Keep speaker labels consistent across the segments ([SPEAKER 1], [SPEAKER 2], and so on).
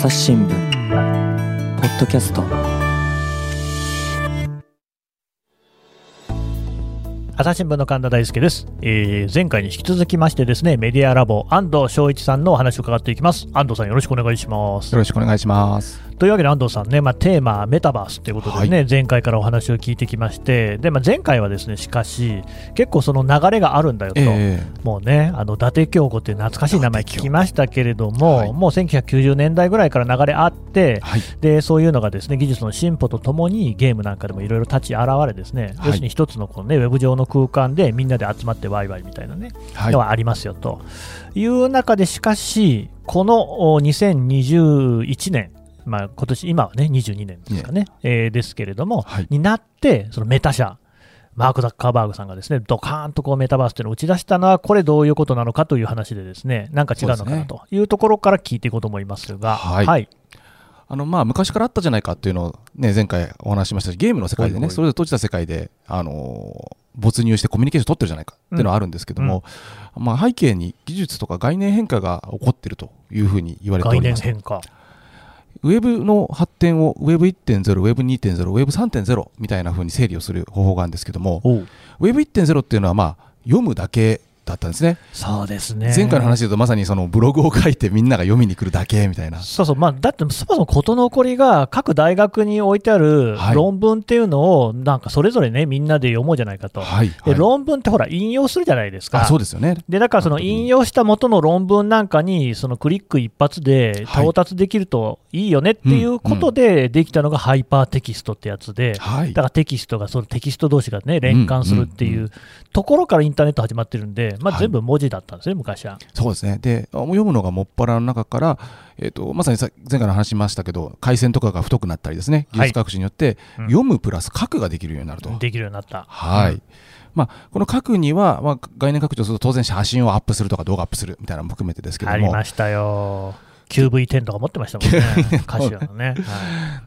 [SPEAKER 1] 朝日新聞ポッドキャスト
[SPEAKER 2] 朝日新聞の神田大輔です、えー前回に引き続きましてですねメディアラボ安藤翔一さんのお話を伺っていきます。安藤さんよろしくお願いします。
[SPEAKER 3] よろしくお願いします。
[SPEAKER 2] というわけで安藤さんね、まあ、テーマメタバースということでね、
[SPEAKER 3] は
[SPEAKER 2] 前回からお話を聞いてきましてで、まあ、前回はですねしかし結構その流れがあるんだよと、
[SPEAKER 3] え
[SPEAKER 2] もうね、あの伊達京子っていう懐かしい名前聞きましたけれども、
[SPEAKER 3] はい。
[SPEAKER 2] もう1990年代ぐらいから流れあって
[SPEAKER 3] え、はい。
[SPEAKER 2] でそういうのがですね技術の進歩とともにゲームなんかでもいろいろ立ち現れですね、
[SPEAKER 3] はい。
[SPEAKER 2] 要するに一つのこの、ね、ウェブ上の空間でみんなで集まってワイワイみたいなね、
[SPEAKER 3] はい。
[SPEAKER 2] の。はありますよという中でしかしこのお2021年まあ今年今はね22年ですかね、えーですけれども、
[SPEAKER 3] はい。
[SPEAKER 2] になってそのメタ社マーク・ザッカーバーグさんがですねドカーンとこうメタバースというのを打ち出したのは、これどういうことなのかという話で、ですねなんか違うのかなというところから聞いていこうと思いますが、
[SPEAKER 3] はい。
[SPEAKER 2] はい、
[SPEAKER 3] あの、まあ、昔からあったじゃないかっていうのをね、前回お話ししましたし、ゲームの世界でね、それぞれ閉じた世界で、あのー没入してコミュニケーション取ってるじゃないかっていうのはあるんですけども、まあ、背景に技術とか概念変化が起こってるというふうに言われてお
[SPEAKER 2] 概
[SPEAKER 3] ります。
[SPEAKER 2] 念変化、
[SPEAKER 3] ウェブの発展を Web1.0、Web2.0、Web3.0 みたいなふうに整理をする方法があるんですけども、
[SPEAKER 2] おう。
[SPEAKER 3] Web1.0 っていうのは、まあ、読むだけだったんですね。
[SPEAKER 2] そうですね
[SPEAKER 3] 前回の話で言うと、まさにそのブログを書いてみんなが読みに来るだけみたいな。
[SPEAKER 2] そうそう、まあ、だってそもそも事の起こりが各大学に置いてある
[SPEAKER 3] はい
[SPEAKER 2] 論文っていうのを、なんかそれぞれね、みんなで読もうじゃないかと、
[SPEAKER 3] はい。
[SPEAKER 2] で
[SPEAKER 3] はい
[SPEAKER 2] 論文ってほら、引用するじゃないですか。
[SPEAKER 3] あそうですよね。
[SPEAKER 2] でだからその引用した元の論文なんかにそのクリック一発で
[SPEAKER 3] はい
[SPEAKER 2] 到達できるといいよねっていうことでできたのがハイパーテキストってやつで、
[SPEAKER 3] はい
[SPEAKER 2] だからテキストがそのテキスト同士がね連関するっていうところからインターネット始まってるんで、まあ、
[SPEAKER 3] はい
[SPEAKER 2] 全部文字だったんですね、昔は。
[SPEAKER 3] そうですね。で、あ読むのがもっぱらの中から、えっ、と、まさにさ前回の話しましたけど、回線とかが太くなったりですね、技術革新によって、
[SPEAKER 2] うん
[SPEAKER 3] 読むプラス書くができるようになると。
[SPEAKER 2] できるようになった。
[SPEAKER 3] はい。
[SPEAKER 2] うん
[SPEAKER 3] まあ、この書くには、まあ、概念拡張すると当然写真をアップするとか動画アップするみたいなのも含めてですけど
[SPEAKER 2] あり
[SPEAKER 3] も、
[SPEAKER 2] ましたよ。QV10 とか持ってましたもんね、カシオのね。はい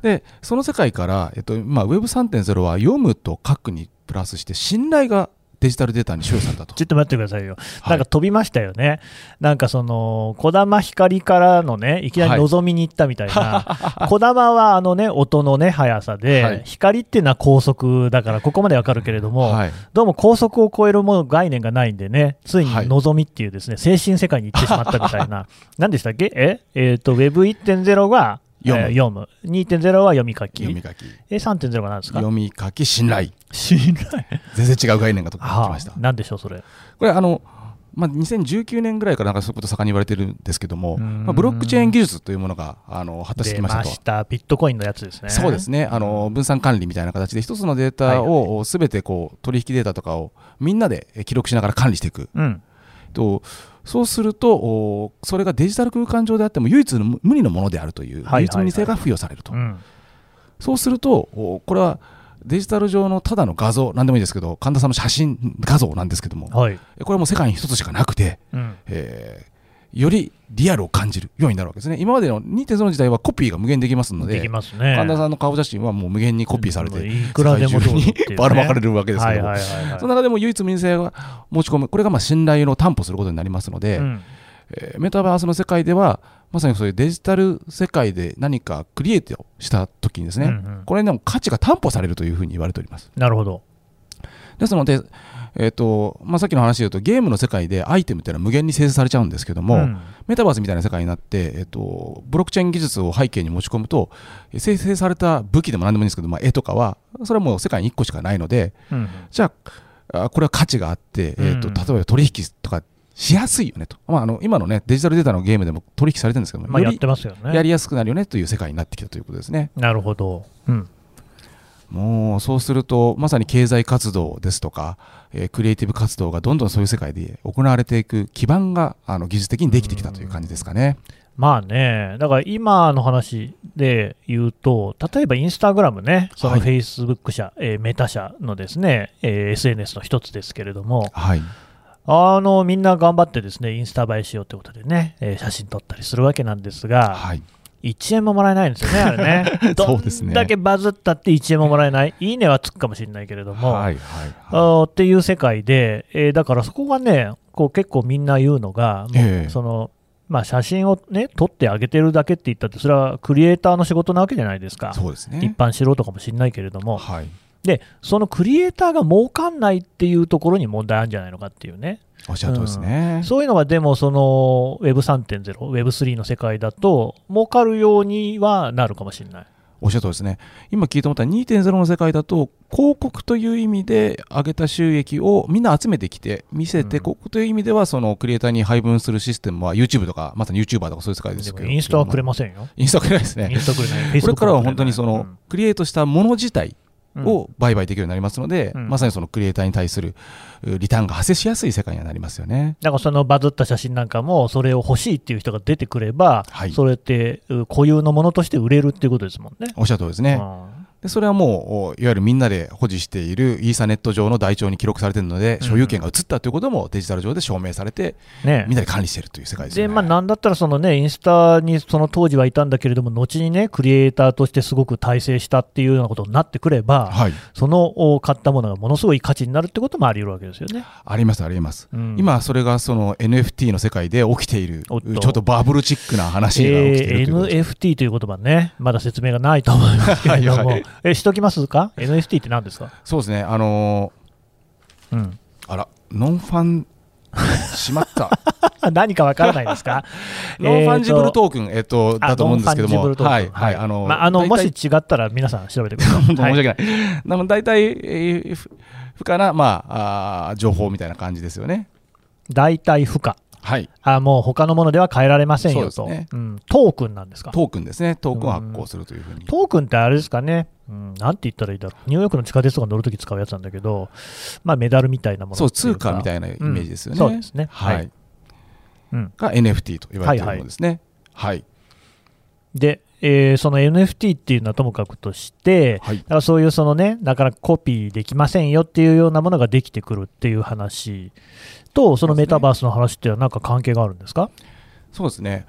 [SPEAKER 3] で、その世界から、えっと、まあ、Web3.0 は読むと書くにプラスして、信頼がデジタルデータに使用されたと。
[SPEAKER 2] ちょっと待ってくださいよ。
[SPEAKER 3] はい
[SPEAKER 2] なんか飛びましたよね。なんかその、児玉光からのね、いきなり望みに行ったみたいな。児玉はあのね、音のね、速さで、
[SPEAKER 3] はい
[SPEAKER 2] 光っていうのは高速だから、ここまでわかるけれども、
[SPEAKER 3] はい。
[SPEAKER 2] どうも高速を超えるもの概念がないんでね、ついに
[SPEAKER 3] はい
[SPEAKER 2] 望みっていうですね、精神世界に行ってしまったみたいな。何でしたっけ？え？えっ、と、Web1.0 は
[SPEAKER 3] 読む
[SPEAKER 2] えー読む。2.0は読み書き。
[SPEAKER 3] 読み書き。
[SPEAKER 2] え、3.0は何ですか？
[SPEAKER 3] 読み書き、信頼。
[SPEAKER 2] 信頼。
[SPEAKER 3] 全然違う概念がときました。
[SPEAKER 2] 何でしょう、それ。
[SPEAKER 3] これあの、まあ、2019年ぐらいからなんかそういうこと盛んに言われてるんですけども、まあ、ブロックチェーン技術というものがあの発達して
[SPEAKER 2] 出
[SPEAKER 3] きましたと。
[SPEAKER 2] ました。ビットコインのやつですね。
[SPEAKER 3] そうですねあの分散管理みたいな形で一つのデータをすべてこう取引データとかをみんなでえ記録しながら管理していく
[SPEAKER 2] うん。
[SPEAKER 3] とそうするとおそれがデジタル空間上であっても唯一の無無二のものであるという唯一無二性が付与されると、
[SPEAKER 2] うん。
[SPEAKER 3] そうするとおこれはデジタル上のただの画像なんでもいいですけど神田さんの写真画像なんですけども
[SPEAKER 2] はい。
[SPEAKER 3] これはもう世界に一つしかなくて、
[SPEAKER 2] うん。
[SPEAKER 3] えーよりリアルを感じるようになるわけですね今までの2.0時代はコピーが無限にできますので
[SPEAKER 2] できますね。
[SPEAKER 3] 神田さんの顔写真はもう無限にコピーされて、
[SPEAKER 2] いくらでもね
[SPEAKER 3] ばらまかれるわけですけども。その中でも唯一無二性が持ち込む、これがまあ信頼を担保することになりますので、
[SPEAKER 2] うん
[SPEAKER 3] えーメタバースの世界では、まさにそういうデジタル世界で何かクリエイトをしたときにですね、
[SPEAKER 2] うんうん
[SPEAKER 3] これでも価値が担保されるというふうに言われております。
[SPEAKER 2] なるほど。
[SPEAKER 3] ですので、えーとまあ、さっきの話で言うと、ゲームの世界でアイテムっていうのは無限に生成されちゃうんですけども、
[SPEAKER 2] うん
[SPEAKER 3] メタバースみたいな世界になって、えっと、ブロックチェーン技術を背景に持ち込むと、え生成された武器でも何でもいいんですけど、まあ、絵とかは、それはもう世界に1個しかないので、
[SPEAKER 2] うん
[SPEAKER 3] じゃあ、あこれは価値があって、えっと
[SPEAKER 2] うん
[SPEAKER 3] 例えば取引とかしやすいよねと、まあ、あの今の、ね、デジタルデータのゲームでも取引されてるんですけども、
[SPEAKER 2] まあやってますよね。
[SPEAKER 3] やりやすくなるよねという世界になってきたということですね。
[SPEAKER 2] なるほど。うん。
[SPEAKER 3] もうそうすると、まさに経済活動ですとか、えークリエイティブ活動がどんどんそういう世界で行われていく基盤があの技術的にできてきたという感じですかね。
[SPEAKER 2] まあね、だから今の話で言うと、例えばインスタグラムね、その
[SPEAKER 3] はい。
[SPEAKER 2] フェイスブック社、えーメタ社のですね、えー SNS の一つですけれども、
[SPEAKER 3] はい、
[SPEAKER 2] あのみんな頑張ってですね、インスタ映えしようということでね、えー写真撮ったりするわけなんですが、
[SPEAKER 3] はい、
[SPEAKER 2] 1円ももらえないんですよね、あれね。ど
[SPEAKER 3] そうですね。
[SPEAKER 2] んだけバズったって1円ももらえない、いいねはつくかもしれないけれども、
[SPEAKER 3] はい、はい、
[SPEAKER 2] あーっていう世界で、えーだからそこがね、こう結構みんな言うのが、
[SPEAKER 3] ええ。
[SPEAKER 2] そのまあ、写真を、ね、撮ってあげてるだけって言ったって、それはクリエイターの仕事なわけじゃないですか、
[SPEAKER 3] そうですね。
[SPEAKER 2] 一般素人かもしれないけれども、
[SPEAKER 3] はい
[SPEAKER 2] でそのクリエイターが儲かんないっていうところに問題あるんじゃないのかっていうね、
[SPEAKER 3] おっしゃるとりですね、
[SPEAKER 2] そういうのがでも、その Web3.0、Web3 の世界だと、儲かるようにはなるかもしれない。
[SPEAKER 3] おっしゃるとりですね。今聞いて思った2.0の世界だと広告という意味で上げた収益をみんな集めてきて見せて、
[SPEAKER 2] うん。
[SPEAKER 3] 広告という意味ではそのクリエイターに配分するシステムは YouTube とかまさに YouTuber とかそういう世界でけど。
[SPEAKER 2] インスタはくれませんよ。
[SPEAKER 3] インスタはくれないですね
[SPEAKER 2] インスタくれない。
[SPEAKER 3] これからは本当にその、
[SPEAKER 2] うん。
[SPEAKER 3] クリエイトしたもの自体
[SPEAKER 2] うん
[SPEAKER 3] を売買できるようになりますので、
[SPEAKER 2] うん
[SPEAKER 3] まさにそのクリエイターに対するうリターンが発生しやすい世界にはなりますよね。
[SPEAKER 2] だからそのバズった写真なんかも、それを欲しいっていう人が出てくれば、
[SPEAKER 3] はい
[SPEAKER 2] それってう固有のものとして売れるっていうことですもんね。
[SPEAKER 3] おっしゃる通りですね。
[SPEAKER 2] うん
[SPEAKER 3] でそれはもうおいわゆるみんなで保持しているイーサネット上の台帳に記録されているので、
[SPEAKER 2] うん
[SPEAKER 3] 所有権が移ったということもデジタル上で証明されて、
[SPEAKER 2] ね
[SPEAKER 3] みんなで管理しているという世界ですね。
[SPEAKER 2] まあ、なんだったらその、ね、インスタにその当時はいたんだけれども、後にね、クリエイターとしてすごく大成したっていうようなことになってくれば、
[SPEAKER 3] はい、
[SPEAKER 2] そのお買ったものがものすごい価値になるってこともあり得るわけですよね。
[SPEAKER 3] あります、あります。
[SPEAKER 2] うん
[SPEAKER 3] 今、それがその NFT の世界で起きている、ちょっとバブルチックな話が起きているということです。
[SPEAKER 2] NFT という言葉ね、まだ説明がないと思いますけれども、
[SPEAKER 3] はいはい
[SPEAKER 2] えしときますか ?NFT って何ですか、
[SPEAKER 3] そうですね、あの
[SPEAKER 2] うん、
[SPEAKER 3] ーあら、 Non-Fun、しまった。
[SPEAKER 2] 何かわからないですか？
[SPEAKER 3] Non-Fungible Token、えっと、だと思うんですけども、はい、はい、あの、
[SPEAKER 2] まあ、あの
[SPEAKER 3] 大
[SPEAKER 2] も
[SPEAKER 3] 体
[SPEAKER 2] し違ったら皆さん調べてください。
[SPEAKER 3] 申し
[SPEAKER 2] はい
[SPEAKER 3] 訳ない。なので、大体、えーふ不可な、まあ、あー情報みたいな感じですよね。
[SPEAKER 2] 大体不可。
[SPEAKER 3] はい。
[SPEAKER 2] あもう他のものでは変えられませんよと、
[SPEAKER 3] そうですね
[SPEAKER 2] うん、トークンなんですか？
[SPEAKER 3] トークンですね。トークンを発行するというふうに。
[SPEAKER 2] トークンってあれですかね、うん、なんて言ったらいいだろう、ニューヨークの地下鉄とか乗るとき使うやつなんだけど、まあ、メダルみたいなもの
[SPEAKER 3] そう、通貨みたいなイメージですよね。
[SPEAKER 2] うんそうですね
[SPEAKER 3] はい。
[SPEAKER 2] はいうん
[SPEAKER 3] が NFT と言われているものですね。はい。
[SPEAKER 2] で、えーその NFT っていうのはともかくとして、
[SPEAKER 3] はい。
[SPEAKER 2] だからそういうそのね、なかなかコピーできませんよっていうようなものができてくるっていう話と、そのメタバースの話っていうのはなんか関係があるんですか？
[SPEAKER 3] そうですね。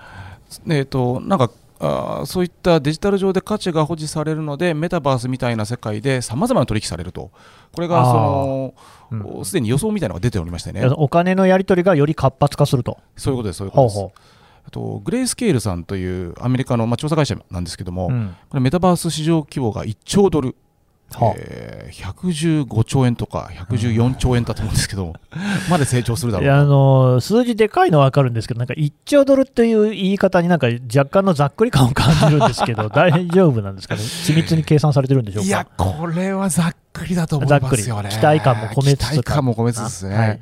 [SPEAKER 3] えっ、と、なんか、あーそういったデジタル上で価値が保持されるので、メタバースみたいな世界でさまざまな取引されると、これがその
[SPEAKER 2] うん
[SPEAKER 3] すで、に予想みたいなのが出ておりましてね、
[SPEAKER 2] お金のやり取りがより活発化すると。
[SPEAKER 3] そういうことです、そういうことです。
[SPEAKER 2] ほうほ
[SPEAKER 3] あとグレイスケールさんというアメリカの、まあ、調査会社なんですけども、
[SPEAKER 2] う。うん
[SPEAKER 3] これメタバース市場規模が1兆ドル、
[SPEAKER 2] はあ
[SPEAKER 3] えー115兆円とか114兆円だと思うんですけど、まで成長するだろ
[SPEAKER 2] いうやあ
[SPEAKER 3] と。
[SPEAKER 2] の数字でかいのは分かるんですけど、なんか1兆ドルっていう言い方になんか若干のざっくり感を感じるんですけど、大丈夫なんですかね、緻密に計算されてるんでしょうか？
[SPEAKER 3] いや、これはざっくりだと思い
[SPEAKER 2] ざっくり
[SPEAKER 3] ますよね。
[SPEAKER 2] 期待感も込めつつか
[SPEAKER 3] 期待感も込めつつですね。
[SPEAKER 2] はい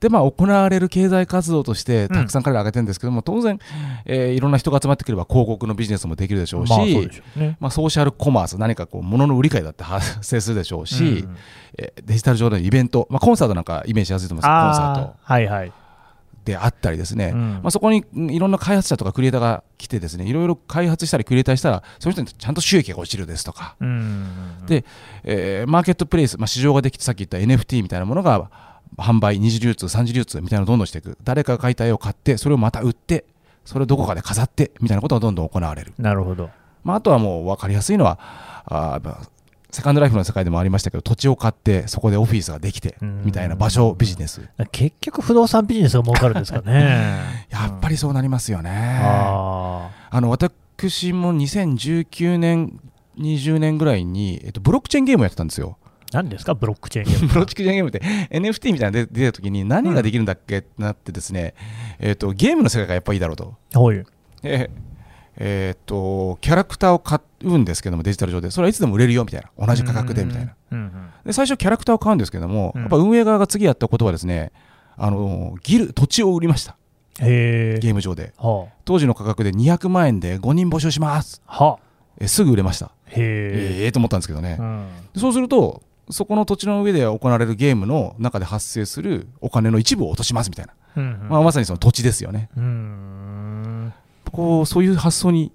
[SPEAKER 3] で、まあ、行われる経済活動として、たくさん彼ら挙げてるんですけども、当然、えーいろんな人が集まってくれば、広告のビジネスもできるでしょうし、
[SPEAKER 2] まあそうね。
[SPEAKER 3] まあ、ソーシャルコマース、何かこう、物の売り買いだって発生するでしょうし、
[SPEAKER 2] うん。
[SPEAKER 3] えーデジタル上でのイベント、まあ、コンサートなんかイメージしやすいと思いますコンサート。
[SPEAKER 2] はいはい。
[SPEAKER 3] であったりですね、
[SPEAKER 2] うん。
[SPEAKER 3] まあ、そこにうんいろんな開発者とかクリエイターが来てですねいろいろ開発したりクリエイターしたらその人にちゃんと収益が落ちるですとか、
[SPEAKER 2] うん。
[SPEAKER 3] でえーマーケットプレイス、まあ、市場ができてさっき言った NFT みたいなものが販売二次流通三次流通みたいなのをどんどんしていく誰かが描いた絵を買ってそれをまた売ってそれをどこかで飾ってみたいなことがどんどん行われる、
[SPEAKER 2] なるほど。
[SPEAKER 3] まあ、あとはもう分かりやすいのはあセカンドライフの世界でもありましたけど土地を買ってそこでオフィスができて
[SPEAKER 2] うん
[SPEAKER 3] みたいな場所ビジネス
[SPEAKER 2] 結局、不動産ビジネスが儲かるんですかね。
[SPEAKER 3] やっぱりそうなりますよね。
[SPEAKER 2] あ
[SPEAKER 3] あの私も2019年20年ぐらいに、えっと、ブロックチェーンゲームをやってたんですよ。
[SPEAKER 2] ー何ですか、ブロックチェーンゲーム。
[SPEAKER 3] ブロックチェーンゲームって NFT みたいなので出た時に何ができるんだっけってなってですね、えっと、ゲームの世界がやっぱいいだろうと。
[SPEAKER 2] ほういう。
[SPEAKER 3] ええっとキャラクターを買うんですけどもデジタル上でそれはいつでも売れるよみたいな同じ価格でみたいな。で最初キャラクターを買うんですけども、
[SPEAKER 2] うん
[SPEAKER 3] やっぱ運営側が次やったことはですねあのギル土地を売りました。ゲーム上で
[SPEAKER 2] は
[SPEAKER 3] 当時の価格で200万円で5人募集します
[SPEAKER 2] あ。はあ。
[SPEAKER 3] えすぐ売れました
[SPEAKER 2] へえ。
[SPEAKER 3] ええと思ったんですけどね、
[SPEAKER 2] うん
[SPEAKER 3] そうするとそこの土地の上で行われるゲームの中で発生するお金の一部を落としますみたいな、
[SPEAKER 2] うんうん。
[SPEAKER 3] まあ、まさにその土地ですよね。
[SPEAKER 2] う
[SPEAKER 3] こうそういう発想に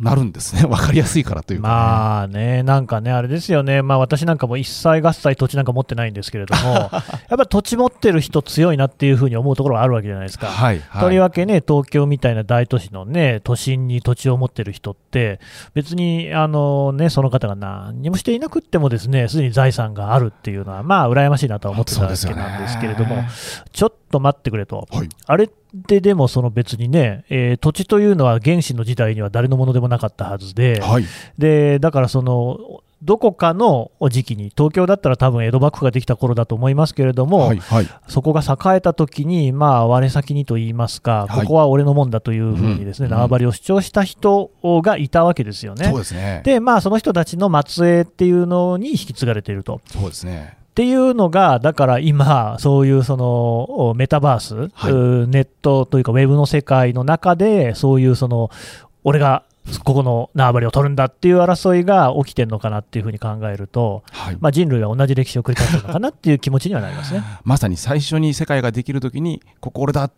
[SPEAKER 3] なるんですね。分かりやすいからというか、ね、
[SPEAKER 2] まあね、なんかね、あれですよね、まあ、私なんかも一切合切土地なんか持ってないんですけれども、やっぱ土地持ってる人強いなっていうふうに思うところがあるわけじゃないですか。
[SPEAKER 3] はい
[SPEAKER 2] とり
[SPEAKER 3] はい
[SPEAKER 2] わけね、東京みたいな大都市のね、都心に土地を持ってる人って、別に、あのね、その方が何にもしていなくってもですね、すでに財産があるっていうのは、まあ、羨ましいなとは思ってたわけなんですけれども、ちょっと待ってくれと。
[SPEAKER 3] はい。
[SPEAKER 2] あれ、ででもその別にね、えー土地というのは原始の時代には誰のものでもなかったはずで、
[SPEAKER 3] はい。
[SPEAKER 2] でだからそのどこかの時期に、東京だったら多分江戸幕府ができた頃だと思いますけれども、
[SPEAKER 3] はいはい。
[SPEAKER 2] そこが栄えた時に、まあ、我先にと言いますか、
[SPEAKER 3] はい。
[SPEAKER 2] ここは俺のもんだというふうにですね、
[SPEAKER 3] うん
[SPEAKER 2] 縄張りを主張した人がいたわけですよね。
[SPEAKER 3] ですね。
[SPEAKER 2] で、まあ、その人たちの末裔っていうのに引き継がれていると。
[SPEAKER 3] そうですね
[SPEAKER 2] っていうのが、だから今、そういうそのメタバース、
[SPEAKER 3] はい
[SPEAKER 2] ネットというか、ウェブの世界の中で、そういうその、俺がここの縄張りを取るんだっていう争いが起きてるのかなっていうふうに考えると、
[SPEAKER 3] はい
[SPEAKER 2] まあ、人類は同じ歴史を繰り返してるのかなっていう気持ちにはなりますね。
[SPEAKER 3] まさに最初に世界ができるときにここ俺だ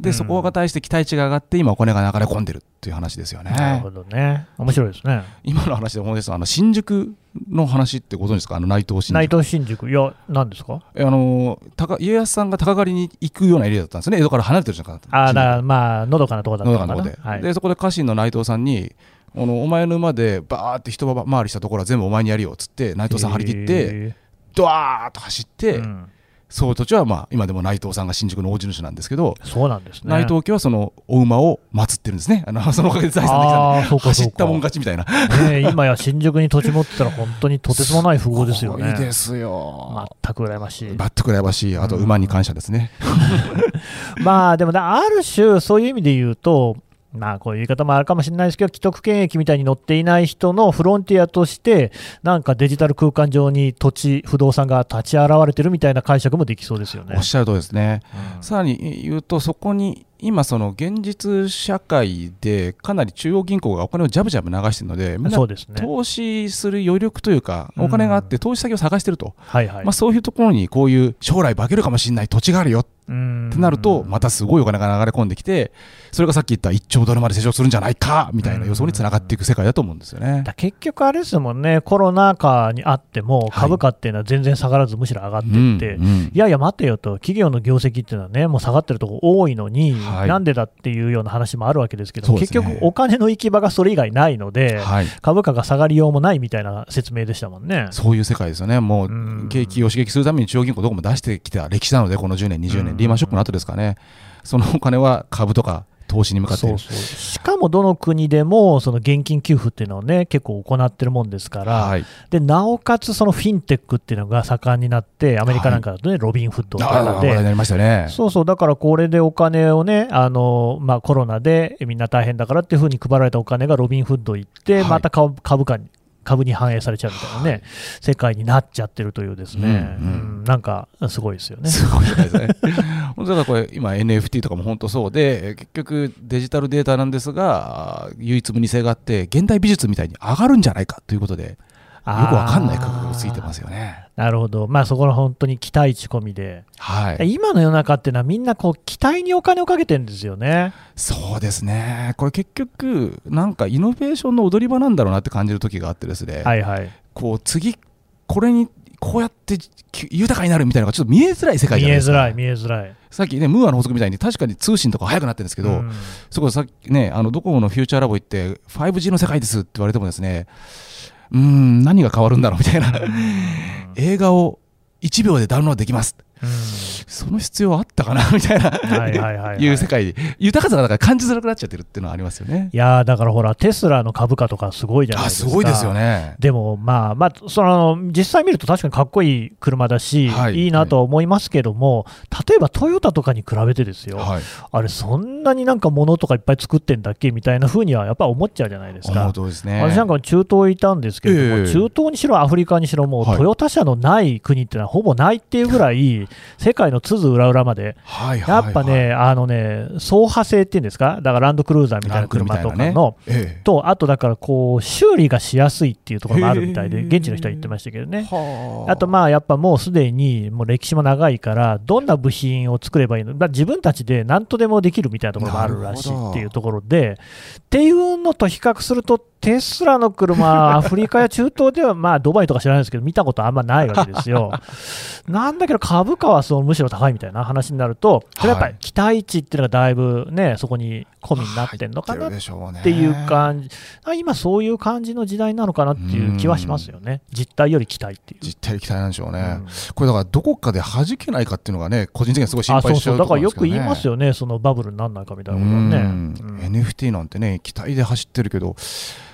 [SPEAKER 3] で、
[SPEAKER 2] うん
[SPEAKER 3] そこが対して期待値が上がって今お金が流れ込んでるっていう話ですよね
[SPEAKER 2] なるほどね。面白いですね。
[SPEAKER 3] 今の話で思い出すあの新宿の話ってご存知ですか？あの内藤新宿。
[SPEAKER 2] 内藤新宿、いや、何ですか？
[SPEAKER 3] えあの高家康さんが高狩りに行くようなエリアだったんですね。江戸から離れてるじゃなかった
[SPEAKER 2] ああ、だからまあ、のどかなところだったのかな。
[SPEAKER 3] のどかなとこで,、
[SPEAKER 2] はい、
[SPEAKER 3] でそこで家臣の内藤さんにあのお前の馬でバーって人回りしたところは全部お前にやるよっつって内藤さん張り切って
[SPEAKER 2] へ
[SPEAKER 3] ドワーッと走って、
[SPEAKER 2] ーうん
[SPEAKER 3] そういう土地はまあ今でも内藤さんが新宿の大地主なんですけど、
[SPEAKER 2] そうなんですね。
[SPEAKER 3] 内藤家はそのお馬を祀ってるんですねあのそのおかげで財産できたんで。走ったもん勝ちみたいな
[SPEAKER 2] ねえ今や新宿に土地持ってたら本当にとてつもない富豪ですよね。
[SPEAKER 3] ですよ、
[SPEAKER 2] 全く羨ましい。
[SPEAKER 3] 全く羨ましいあと馬に感謝ですね、
[SPEAKER 2] まあでもな、ある種、そういう意味で言うと、まあこういう言い方もあるかもしれないですけど、既得権益みたいに乗っていない人のフロンティアとして、なんかデジタル空間上に土地、不動産が立ち現れてるみたいな解釈もできそうですよね。
[SPEAKER 3] おっしゃるとりですね、
[SPEAKER 2] うん
[SPEAKER 3] さらに言うとそこに今その現実社会でかなり中央銀行がお金をジャブジャブ流しているのでみんな。投資する余力というかお金があって投資先を探してると、
[SPEAKER 2] はいはい。
[SPEAKER 3] まあ、そういうところにこういう将来化けるかもしれない土地があるよ。
[SPEAKER 2] うん。
[SPEAKER 3] ってなるとまたすごいお金が流れ込んできてそれがさっき言った1兆ドルまで成長するんじゃないかみたいな予想につながっていく世界だと思うんですよね。
[SPEAKER 2] だ結局あれですもんね、コロナ禍にあっても、
[SPEAKER 3] い。
[SPEAKER 2] 株価っていうのは全然下がらず、むしろ上がっていって、いやいや、待てよと、企業の業績っていうのはね、もう下がってるとこ多いのに、
[SPEAKER 3] はい。
[SPEAKER 2] なんでだっていうような話もあるわけですけど、結局、お金の行き場がそれ以外ないので、
[SPEAKER 3] はい、
[SPEAKER 2] 株価が下がりようもないみたいな説明でしたもんね。
[SPEAKER 3] そういう世界ですよね、も
[SPEAKER 2] う
[SPEAKER 3] 景気を刺激するために中央銀行どこも出してきた歴史なので、この10年、20
[SPEAKER 2] うん。
[SPEAKER 3] 年、リーマンショックの後ですかね、そのお金は株とか投資に向かって
[SPEAKER 2] そうそうしかもどの国でもその現金給付っていうのをね結構行ってるもんですから、
[SPEAKER 3] はい、
[SPEAKER 2] でなおかつそのフィンテックっていうのが盛んになってアメリカなんかだとね、ロビンフッドと
[SPEAKER 3] あ
[SPEAKER 2] かで
[SPEAKER 3] ね。
[SPEAKER 2] そうそう、だからこれでお金をね、あのまあ、コロナでみんな大変だからっていうふうに配られたお金がロビンフッド行って、
[SPEAKER 3] はい
[SPEAKER 2] また株株価に。株に反映されちゃうみたいなね、世界になっちゃってるというですね、
[SPEAKER 3] うんうん
[SPEAKER 2] うんなんかすごいですよね。
[SPEAKER 3] すごいですね。だからこれ今 NFT とかも本当そうで結局デジタルデータなんですが唯一無二性があって現代美術みたいに上がるんじゃないかということでよくわかんない価格がついてますよね。
[SPEAKER 2] なるほど、まあ、そこの本当に期待値込みで、
[SPEAKER 3] はい。
[SPEAKER 2] 今の世の中っていうのはみんなこう期待にお金をかけてるんですよね。
[SPEAKER 3] そうですね。これ結局なんかイノベーションの踊り場なんだろうなって感じる時があってですね。
[SPEAKER 2] はいはい。
[SPEAKER 3] こう次これにこうやってき豊かになるみたいなのがちょっと見えづらい世界
[SPEAKER 2] 見
[SPEAKER 3] じゃないですか。
[SPEAKER 2] えづらい、見えづらい。
[SPEAKER 3] さっきねムーアの法則みたいに確かに通信とか速くなってるんですけど、
[SPEAKER 2] うん。
[SPEAKER 3] そこさっきね、あのドコモのフューチャーラボ行って 5G の世界ですって言われてもですね、うーん、何が変わるんだろうみたいな、映画を1秒でダウンロードできます。
[SPEAKER 2] うん
[SPEAKER 3] その必要あったかな みたいな、
[SPEAKER 2] はいはいはいはい
[SPEAKER 3] いう世界で、豊かさがだから感じづらくなっちゃってるっていうのはありますよね。
[SPEAKER 2] いやーだからほら、テスラの株価とかすごいじゃない
[SPEAKER 3] あ、
[SPEAKER 2] ですか。
[SPEAKER 3] すごいですよね。
[SPEAKER 2] でもまあ、まあ、その実際見ると確かにかっこいい車だし、
[SPEAKER 3] はい
[SPEAKER 2] い、いなとは思いますけども、例えばトヨタとかに比べてですよ、
[SPEAKER 3] はい。
[SPEAKER 2] あれ、そんなになんか物とかいっぱい作ってんだっけみたいな風にはやっぱ思っちゃうじゃないですか
[SPEAKER 3] 思う。とですね。
[SPEAKER 2] 私なんか中東いたんですけれども、
[SPEAKER 3] ええ
[SPEAKER 2] 中東にしろアフリカにしろ、もう
[SPEAKER 3] はい
[SPEAKER 2] トヨタ車のない国っていうのはほぼないっていうぐらい、世界の地図裏裏まで、
[SPEAKER 3] はいはいはい。
[SPEAKER 2] やっぱね、あのね、走破性っていうんですか、だからランドクルーザーみたいな車とかの、
[SPEAKER 3] ええ。
[SPEAKER 2] と、あとだからこう、修理がしやすいっていうところもあるみたいで、現地の人は言ってましたけどね。
[SPEAKER 3] はあ。
[SPEAKER 2] あとまあやっぱもうすでにもう歴史も長いから、どんな部品を作ればいいの、まあ、自分たちで何とでもできるみたいなところもあるらしいっていうところで、っていうのと比較すると、テスラの車、アフリカや中東では、まあドバイとか知らないですけど、見たことあんまないわけですよ。なんだけど、株価はそのむしろ高いみたいな話になると、それやっぱ
[SPEAKER 3] はい
[SPEAKER 2] り期待値っていうのがだいぶね、そこに込みになってんのかなっ
[SPEAKER 3] て
[SPEAKER 2] いう感じ、あ今、そういう感じの時代なのかなっていう気はしますよね、実態より期待っていう。
[SPEAKER 3] 実態期待なんでしょうね、
[SPEAKER 2] うん。
[SPEAKER 3] これだからどこかで弾けないかっていうのがね個人的にはすごい心配しちゃとこ
[SPEAKER 2] だからよく言いますよね、そのバブルにならないかみたいな
[SPEAKER 3] う
[SPEAKER 2] ことはね。
[SPEAKER 3] ん
[SPEAKER 2] うん
[SPEAKER 3] NFT なんてね期待で走ってるけど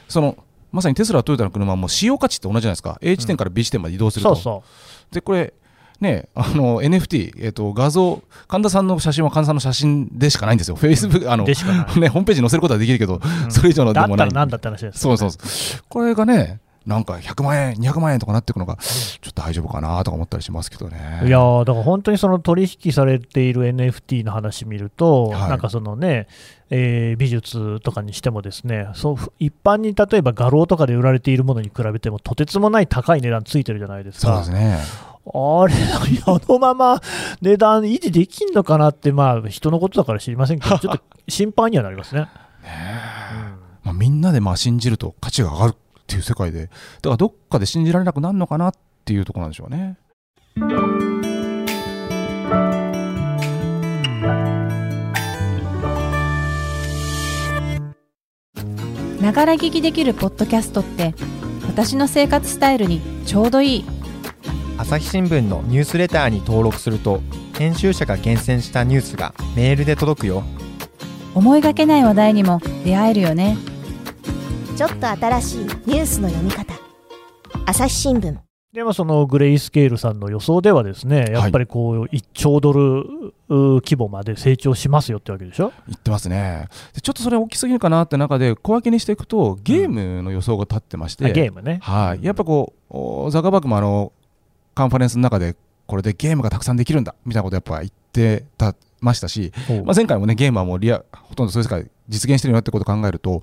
[SPEAKER 3] そのまさにテスラトヨタの車も使用価値って同じじゃないですか。A 地点から B 地点まで移動すると、
[SPEAKER 2] そうそ
[SPEAKER 3] でこれねあの NFT、えっと画像神田さんの写真は神田さんの写真でしかないんですよ。Facebook あ
[SPEAKER 2] う、
[SPEAKER 3] の
[SPEAKER 2] でしかない。
[SPEAKER 3] ねホームページに載せることはできるけど、
[SPEAKER 2] うん。
[SPEAKER 3] それ以上の
[SPEAKER 2] だ
[SPEAKER 3] でもない。
[SPEAKER 2] ったらなんだって話です。よね、
[SPEAKER 3] そうそう。そうこれがねなんか100万円200万円とかなっていくのがちょっと大丈夫かなとか思ったりしますけどね。
[SPEAKER 2] いやーだから本当にその取引されている NFT の話見ると、
[SPEAKER 3] はい。
[SPEAKER 2] なんかそのね、えー美術とかにしてもですねそう一般に例えば画廊とかで売られているものに比べてもとてつもない高い値段ついてるじゃないですか。
[SPEAKER 3] そうですね
[SPEAKER 2] あれ、あのまま値段維持できんのかなって、まあ、人のことだから知りませんけど、ちょっと心配にはなりますね。
[SPEAKER 3] まあ、みんなでまあ信じると価値が上がるっていう世界でだからどっかで信じられなくなるのかなっていうところなんでしょうね。
[SPEAKER 4] ながら聞きできるポッドキャストって私の生活スタイルにちょうどいい
[SPEAKER 5] 朝日新聞のニュースレターに登録すると編集者が厳選したニュースがメールで届くよ。
[SPEAKER 4] 思いがけない話題にも出会えるよね。
[SPEAKER 6] ちょっと新しいニュースの読み方。朝日新聞。
[SPEAKER 2] でもそのグレイスケールさんの予想ではですね、やっぱりこう1兆ドルう規模まで成長しますよってわけでしょ？
[SPEAKER 3] 言ってますね。でちょっとそれ大きすぎるかなって中で小分けにしていくとゲームの予想が立ってまして、
[SPEAKER 2] あゲームね。
[SPEAKER 3] はい、やっぱこうおザカバーグもあのカンファレンスの中でこれでゲームがたくさんできるんだみたいなことやっぱ言ってたましたし、まあ、前回もねゲームはもうリアほとんどそういう世界実現してるよってことを考えると、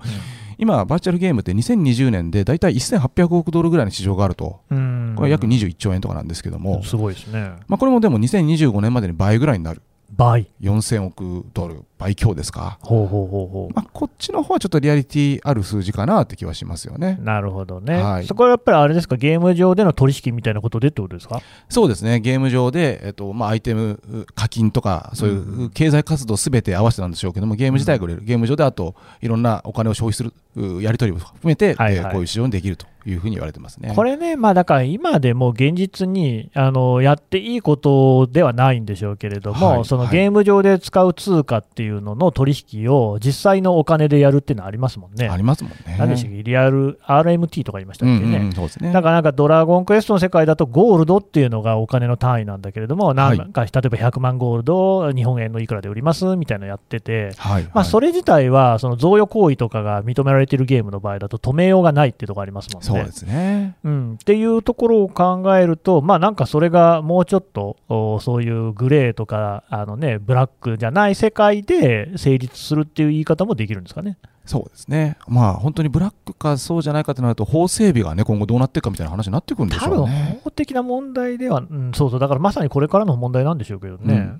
[SPEAKER 3] 今バーチャルゲームって2020年で大体1800億ドルぐらいの市場があると。
[SPEAKER 2] うん。
[SPEAKER 3] これ約21兆円とかなんですけども、
[SPEAKER 2] すごいですね。
[SPEAKER 3] まあ、これもでも2025年までに倍ぐらいになる。
[SPEAKER 2] 倍。
[SPEAKER 3] 4000億ドル倍強ですか、
[SPEAKER 2] ほうほうほうほう。
[SPEAKER 3] まあ、こっちの方はちょっとリアリティある数字かなって気はしますよね。
[SPEAKER 2] なるほどね、
[SPEAKER 3] はい。
[SPEAKER 2] そこはやっぱりあれですか、ゲーム上での取引みたいなことでってことですか？
[SPEAKER 3] そうですね、ゲーム上で、えっとまあ、アイテム、う課金とか、そういう経済活動すべて合わせてなんでしょうけども、ゲーム自体が売れる、ゲーム上であと、いろんなお金を消費するうやり取りを含めて、
[SPEAKER 2] はいはい。
[SPEAKER 3] えーこういう市場にできるというふうに言われてますね。
[SPEAKER 2] これね、まあ、だから今でも現実にあのやっていいことではないんでしょうけれども、
[SPEAKER 3] はい。
[SPEAKER 2] その
[SPEAKER 3] はい
[SPEAKER 2] ゲーム上で使う通貨っていうのの取引を実際のお金でやるっていうのはありますもんね。
[SPEAKER 3] ありますもんね。
[SPEAKER 2] 何でしたっけ？リアル RMT とか言いましたっけね。
[SPEAKER 3] うんうんうんそうですね。
[SPEAKER 2] だからなんかドラゴンクエストの世界だとゴールドっていうのがお金の単位なんだけれども、なんか例えば100万ゴールドを日本円のいくらで売りますみたいなのやってて、
[SPEAKER 3] はい、
[SPEAKER 2] まあ、
[SPEAKER 3] はい
[SPEAKER 2] それ自体はその贈与行為とかが認められているゲームの場合だと止めようがないっていうところありますもんね。
[SPEAKER 3] そうですね。
[SPEAKER 2] うん、っていうところを考えると、まあ、なんかそれがもうちょっとおそういうグレーとかあの、ね、ブラックじゃない世界で成立するっていう言い方もできるんですかね。
[SPEAKER 3] そうですね。まあ、本当にブラックかそうじゃないかとなると、法整備がね、今後どうなっていくかみたいな話になってくるんでし
[SPEAKER 2] 多分
[SPEAKER 3] ょうね。
[SPEAKER 2] 法的な問題では、うん、そうそう、だからまさにこれからの問題なんでしょうけどね。